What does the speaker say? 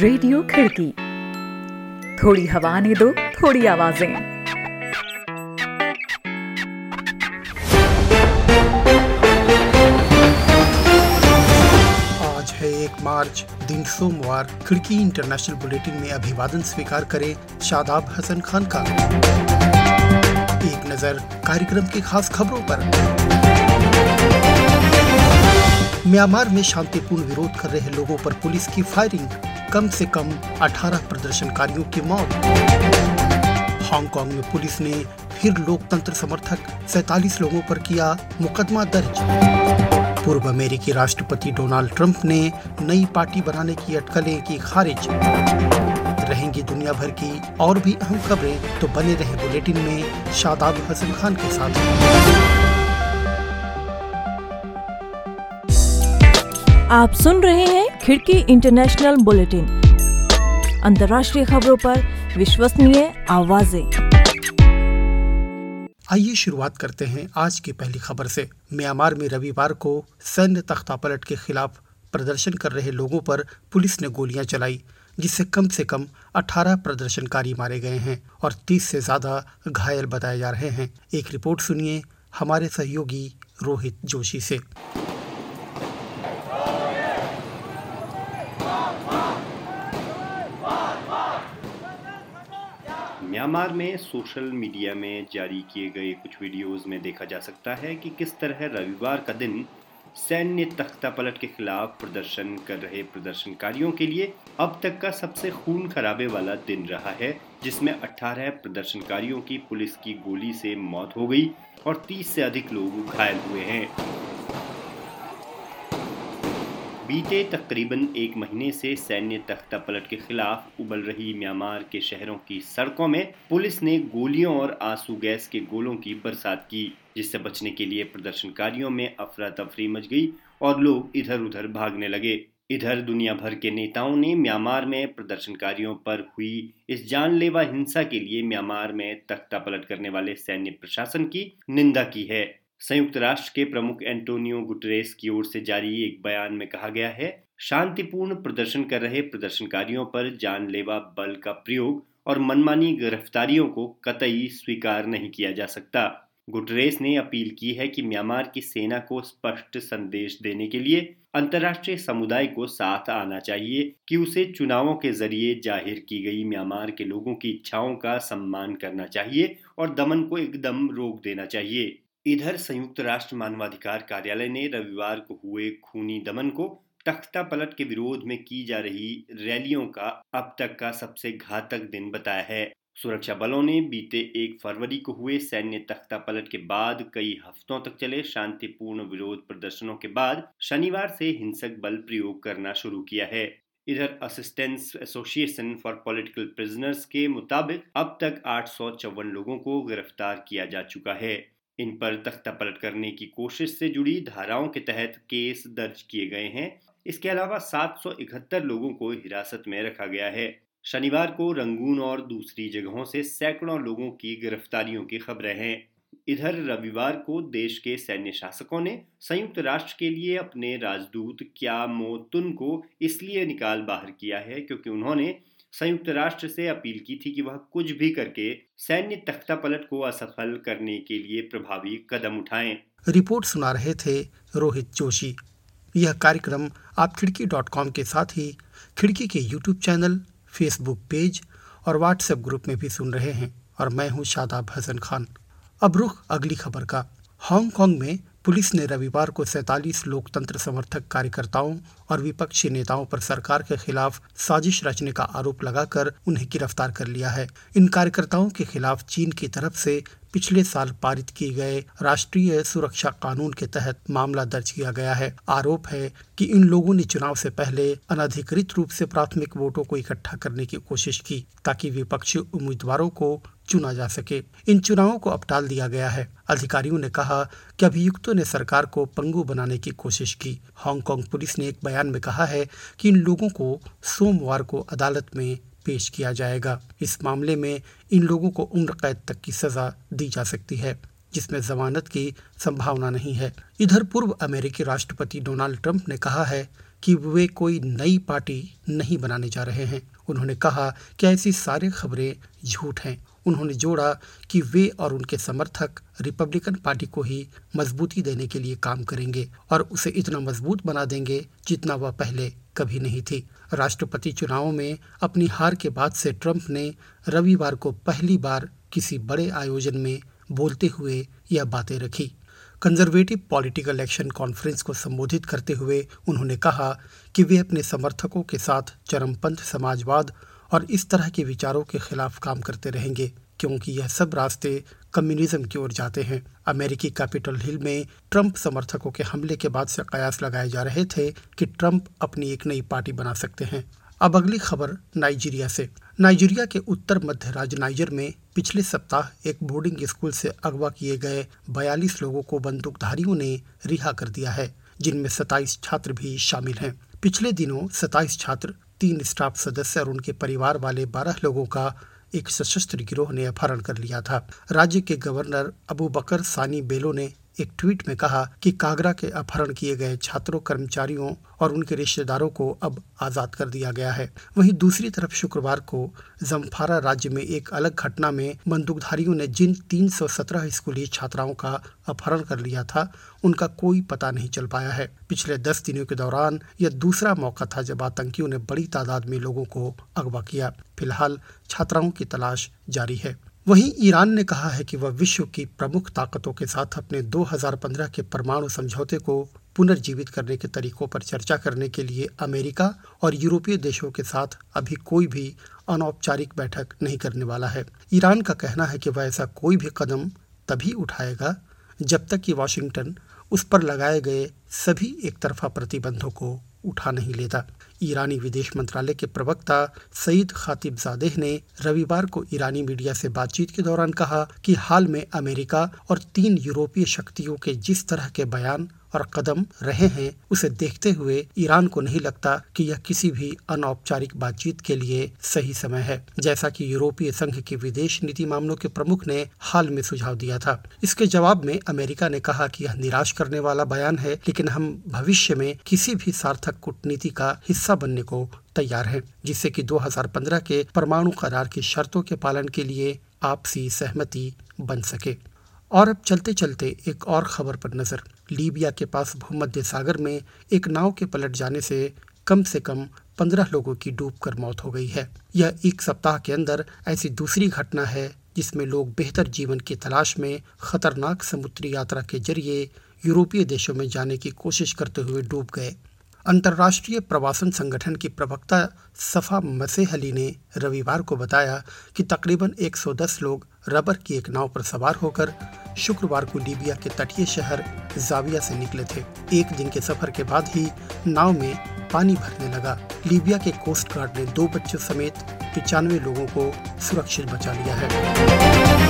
Radio खिड़की। थोड़ी हवा ने दो, थोड़ी आवाज़ें। आज है एक मार्च, दिन सोमवार। खिड़की इंटरनेशनल बुलेटिन में अभिवादन स्वीकार करे शादाब हसन खान का। एक नज़र कार्यक्रम की खास खबरों पर। म्यांमार में शांतिपूर्ण विरोध कर रहे लोगों पर पुलिस की फायरिंग। कम से कम 18 प्रदर्शनकारियों की मौत। हांगकांग में पुलिस ने फिर लोकतंत्र समर्थक 47 लोगों पर किया मुकदमा दर्ज। पूर्व अमेरिकी राष्ट्रपति डोनाल्ड ट्रंप ने नई पार्टी बनाने की अटकलें की खारिज। रहेंगी दुनिया भर की और भी अहम खबरें तो बने रहे बुलेटिन में शादाब हसन खान के साथ। आप सुन रहे हैं खिड़की इंटरनेशनल बुलेटिन। अंतर्राष्ट्रीय खबरों पर विश्वसनीय आवाज़ें। आइए शुरुआत करते हैं आज की पहली खबर से। म्यांमार में रविवार को सैन्य तख्तापलट के खिलाफ प्रदर्शन कर रहे लोगों पर पुलिस ने गोलियाँ चलाई, जिससे कम से कम 18 प्रदर्शनकारी मारे गए हैं और 30 से ज़्यादा घायल बताए जा रहे हैं। एक रिपोर्ट सुनिए हमारे सहयोगी रोहित जोशी से। म्यांमार में सोशल मीडिया में जारी किए गए कुछ वीडियोस में देखा जा सकता है कि किस तरह रविवार का दिन सैन्य तख्ता पलट के खिलाफ प्रदर्शन कर रहे प्रदर्शनकारियों के लिए अब तक का सबसे खून खराबे वाला दिन रहा है, जिसमें 18 प्रदर्शनकारियों की पुलिस की गोली से मौत हो गई और 30 से अधिक लोग घायल हुए हैं। बीते तकरीबन एक महीने से सैन्य तख्ता पलट के खिलाफ उबल रही म्यांमार के शहरों की सड़कों में पुलिस ने गोलियों और आँसू गैस के गोलों की बरसात की, जिससे बचने के लिए प्रदर्शनकारियों में अफरा तफरी मच गई और लोग इधर उधर भागने लगे। इधर दुनिया भर के नेताओं ने म्यांमार में प्रदर्शनकारियों पर हुई इस जानलेवा हिंसा के लिए म्यांमार में तख्ता पलट करने वाले सैन्य प्रशासन की निंदा की है। संयुक्त राष्ट्र के प्रमुख एंटोनियो गुटरेस की ओर से जारी एक बयान में कहा गया है, शांतिपूर्ण प्रदर्शन कर रहे प्रदर्शनकारियों पर जानलेवा बल का प्रयोग और मनमानी गिरफ्तारियों को कतई स्वीकार नहीं किया जा सकता। गुटरेस ने अपील की है कि म्यांमार की सेना को स्पष्ट संदेश देने के लिए अंतर्राष्ट्रीय समुदाय को साथ आना चाहिए कि उसे चुनावों के ज़रिए ज़ाहिर की गई म्यांमार के लोगों की इच्छाओं का सम्मान करना चाहिए और दमन को एकदम रोक देना चाहिए। इधर संयुक्त राष्ट्र मानवाधिकार कार्यालय ने रविवार को हुए खूनी दमन को तख्ता पलट के विरोध में की जा रही रैलियों का अब तक का सबसे घातक दिन बताया है। सुरक्षा बलों ने बीते एक फरवरी को हुए सैन्य तख्ता पलट के बाद कई हफ्तों तक चले शांतिपूर्ण विरोध प्रदर्शनों के बाद शनिवार से हिंसक बल प्रयोग करना शुरू किया है। इधर assistance association for political prisoners के मुताबिक अब तक आठ सौ चौवन लोगों को गिरफ़्तार किया जा चुका है। इन पर तख्ता पलट करने की कोशिश से जुड़ी धाराओं के तहत केस दर्ज किए गए हैं। इसके अलावा 771 लोगों को हिरासत में रखा गया है। शनिवार को रंगून और दूसरी जगहों से सैकड़ों लोगों की गिरफ्तारियों की खबरें हैं। इधर रविवार को देश के सैन्य शासकों ने संयुक्त राष्ट्र के लिए अपने राजदूत क्या मोतुन को इसलिए निकाल बाहर किया है क्योंकि उन्होंने संयुक्त राष्ट्र से अपील की थी कि वह कुछ भी करके सैन्य तख्ता पलट को असफल करने के लिए प्रभावी कदम उठाएँ। रिपोर्ट सुना रहे थे रोहित जोशी। यह कार्यक्रम आप खिड़की डॉट कॉम के साथ ही खिड़की के यूट्यूब चैनल, फेसबुक पेज और व्हाट्सएप ग्रुप में भी सुन रहे हैं। और मैं हूँ शादाब हसन खान। अब रुख अगली खबर का। हांगकांग में पुलिस ने रविवार को सैतालीस लोकतंत्र समर्थक कार्यकर्ताओं और विपक्षी नेताओं पर सरकार के खिलाफ साजिश रचने का आरोप लगाकर उन्हें गिरफ़्तार कर लिया है। इन कार्यकर्ताओं के खिलाफ चीन की तरफ़ से पिछले साल पारित किए गए राष्ट्रीय सुरक्षा कानून के तहत मामला दर्ज किया गया है। आरोप है कि इन लोगों ने चुनाव से पहले अनधिकृत रूप से प्राथमिक वोटों को इकट्ठा करने की कोशिश की ताकि विपक्षी उम्मीदवारों को चुना जा सके। इन चुनावों को अब टाल दिया गया है। अधिकारियों ने कहा कि अभियुक्तों ने सरकार को पंगु बनाने की कोशिश की। हांगकांग पुलिस ने एक बयान में कहा है कि इन लोगों को सोमवार को अदालत में पेश किया जाएगा। इस मामले में इन लोगों को उम्र कैद तक की सजा दी जा सकती है, जिसमें जमानत की संभावना नहीं है। इधर पूर्व अमेरिकी राष्ट्रपति डोनाल्ड ट्रंप ने कहा है कि वे कोई नई पार्टी नहीं बनाने जा रहे हैं। उन्होंने कहा कि ऐसी सारी खबरें झूठ हैं। उन्होंने जोड़ा कि वे और उनके समर्थक रिपब्लिकन पार्टी को ही मजबूती देने के लिए काम करेंगे और उसे इतना मज़बूत बना देंगे जितना वह पहले कभी नहीं थी। राष्ट्रपति चुनावों में अपनी हार के बाद से ट्रंप ने रविवार को पहली बार किसी बड़े आयोजन में बोलते हुए यह बातें रखी। कंजर्वेटिव पॉलिटिकल एक्शन कॉन्फ्रेंस को संबोधित करते हुए उन्होंने कहा कि वे अपने समर्थकों के साथ चरमपंथ समाजवाद और इस तरह के विचारों के खिलाफ काम करते रहेंगे, क्योंकि यह सब रास्ते कम्युनिज्म की ओर जाते हैं। अमेरिकी कैपिटल हिल में ट्रंप समर्थकों के हमले के बाद से कयास लगाए जा रहे थे कि ट्रंप अपनी एक नई पार्टी बना सकते हैं। अब अगली खबर नाइजीरिया से। नाइजीरिया के उत्तर मध्य राज्य नाइजर में पिछले सप्ताह एक बोर्डिंग स्कूल से अगवा किए गए 42 लोगों को बंदूकधारियों ने रिहा कर दिया है, जिनमें 27 छात्र भी शामिल हैं। पिछले दिनों 27 छात्र तीन स्टाफ सदस्य और उनके परिवार वाले 12 लोगों का एक सशस्त्र गिरोह ने अपहरण कर लिया था। राज्य के गवर्नर अबू बकर सानी बेलो ने एक ट्वीट में कहा कि कागरा के अपहरण किए गए छात्रों, कर्मचारियों और उनके रिश्तेदारों को अब आज़ाद कर दिया गया है। वहीं दूसरी तरफ़ शुक्रवार को जम्फारा राज्य में एक अलग घटना में बंदूकधारियों ने जिन 317 स्कूली छात्राओं का अपहरण कर लिया था, उनका कोई पता नहीं चल पाया है। पिछले दस दिनों के दौरान यह दूसरा मौका था जब आतंकियों ने बड़ी तादाद में लोगों को अगवा किया। फ़िलहाल छात्राओं की तलाश जारी है। वहीं ईरान ने कहा है कि वह विश्व की प्रमुख ताकतों के साथ अपने 2015 के परमाणु समझौते को पुनर्जीवित करने के तरीकों पर चर्चा करने के लिए अमेरिका और यूरोपीय देशों के साथ अभी कोई भी अनौपचारिक बैठक नहीं करने वाला है। ईरान का कहना है कि वह ऐसा कोई भी कदम तभी उठाएगा जब तक कि वाशिंगटन उस पर लगाए गए सभी एक तरफा प्रतिबंधों को उठा नहीं लेता। ईरानी विदेश मंत्रालय के प्रवक्ता सईद खातिब जादेह ने रविवार को ईरानी मीडिया से बातचीत के दौरान कहा कि हाल में अमेरिका और तीन यूरोपीय शक्तियों के जिस तरह के बयान और कदम रहे हैं, उसे देखते हुए ईरान को नहीं लगता कि यह किसी भी अनौपचारिक बातचीत के लिए सही समय है। जैसा कि यूरोपीय संघ की विदेश नीति मामलों के प्रमुख ने हाल में सुझाव दिया था। इसके जवाब में अमेरिका ने कहा कि यह निराश करने वाला बयान है, लेकिन हम भविष्य में किसी भी सार्थक कूटनीति का हिस्सा बनने को तैयार है, जिससे कि 2015 के परमाणु करार की शर्तों के पालन के लिए आपसी सहमति बन सके। और अब चलते चलते एक और खबर पर नज़र। लीबिया के पास भूमध्य सागर में एक नाव के पलट जाने से कम से कम पंद्रह लोगों की डूबकर मौत हो गई है। यह एक सप्ताह के अंदर ऐसी दूसरी घटना है, जिसमें लोग बेहतर जीवन की तलाश में खतरनाक समुद्री यात्रा के ज़रिए यूरोपीय देशों में जाने की कोशिश करते हुए डूब गए। अंतर्राष्ट्रीय प्रवासन संगठन की प्रवक्ता सफ़ा मसेह अली ने रविवार को बताया कि तकरीबन 110 लोग रबर की एक नाव पर सवार होकर शुक्रवार को लीबिया के तटीय शहर जाविया से निकले थे। एक दिन के सफ़र के बाद ही नाव में पानी भरने लगा। लीबिया के कोस्ट गार्ड ने दो बच्चों समेत पिचानवे लोगों को सुरक्षित बचा लिया है।